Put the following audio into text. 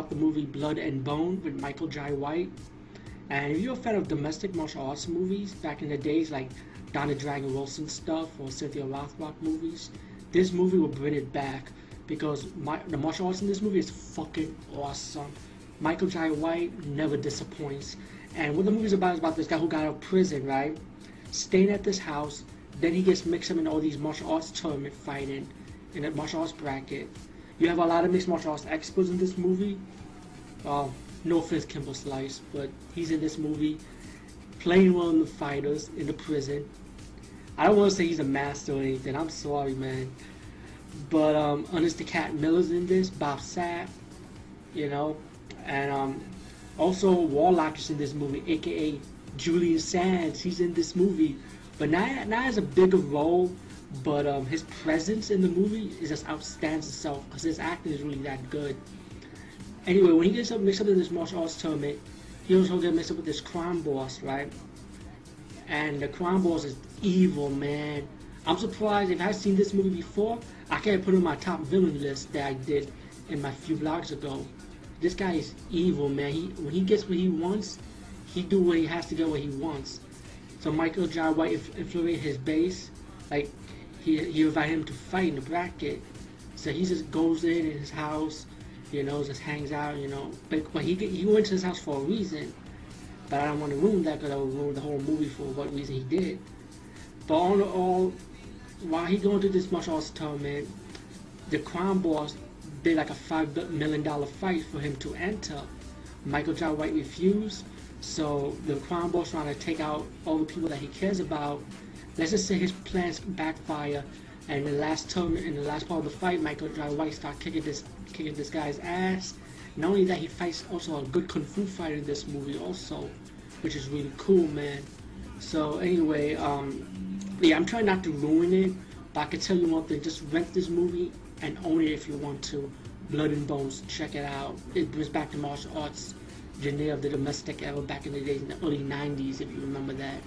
about the movie Blood and Bone with Michael Jai White. And if you're a fan of domestic martial arts movies back in the days, like Don the Dragon Wilson stuff or Cynthia Rothrock movies, this movie will bring it back because my, the martial arts in this movie is fucking awesome. Michael Jai White never disappoints. And what the movie's about is about this guy who got out of prison, right? Staying at this house, then he gets mixed up in all these martial arts tournament fighting in a martial arts bracket. You have a lot of mixed martial arts experts in this movie. Uh, no offense, Kimbo Slice, but he's in this movie playing one of the fighters in the prison. I don't want to say he's a master or anything. I'm sorry, man. But um, Ernest Cat Miller's in this, Bob Sapp, you know, and um, also Warlock is in this movie, aka Julian Sands. He's in this movie, but not not as a bigger role. But um, his presence in the movie is just outstands itself because his acting is really that good. Anyway, when he gets up mixed up in this martial arts tournament, he also gets mixed up with this crime boss, right? And the crime boss is evil, man. I'm surprised if I've seen this movie before. I can't put it on my top villain list that I did in my few vlogs ago. This guy is evil, man. He when he gets what he wants, he do what he has to get what he wants. So Michael Jai White infiltrated his base, like he he invited him to fight in the bracket. So he just goes in, in his house, you know, just hangs out, you know. But but he he went to his house for a reason. But I don't want to ruin that because I would ruin the whole movie for what reason he did. But all in all, while he going through this martial arts tournament, the crime boss bid like a five million dollar fight for him to enter. Michael Jai White refused, so the crime boss trying to take out all the people that he cares about. Let's just say his plans backfire, and the last tournament, in the last part of the fight, Michael Jai White start kicking this kicking this guy's ass. Not only that, he fights also a good kung fu fighter in this movie also, which is really cool, man. So anyway, um, yeah, I'm trying not to ruin it, but I can tell you one thing: just rent this movie and own it if you want to. Blood and Bones, check it out. It brings back the martial arts of the domestic era back in the days in the early 90s, if you remember that.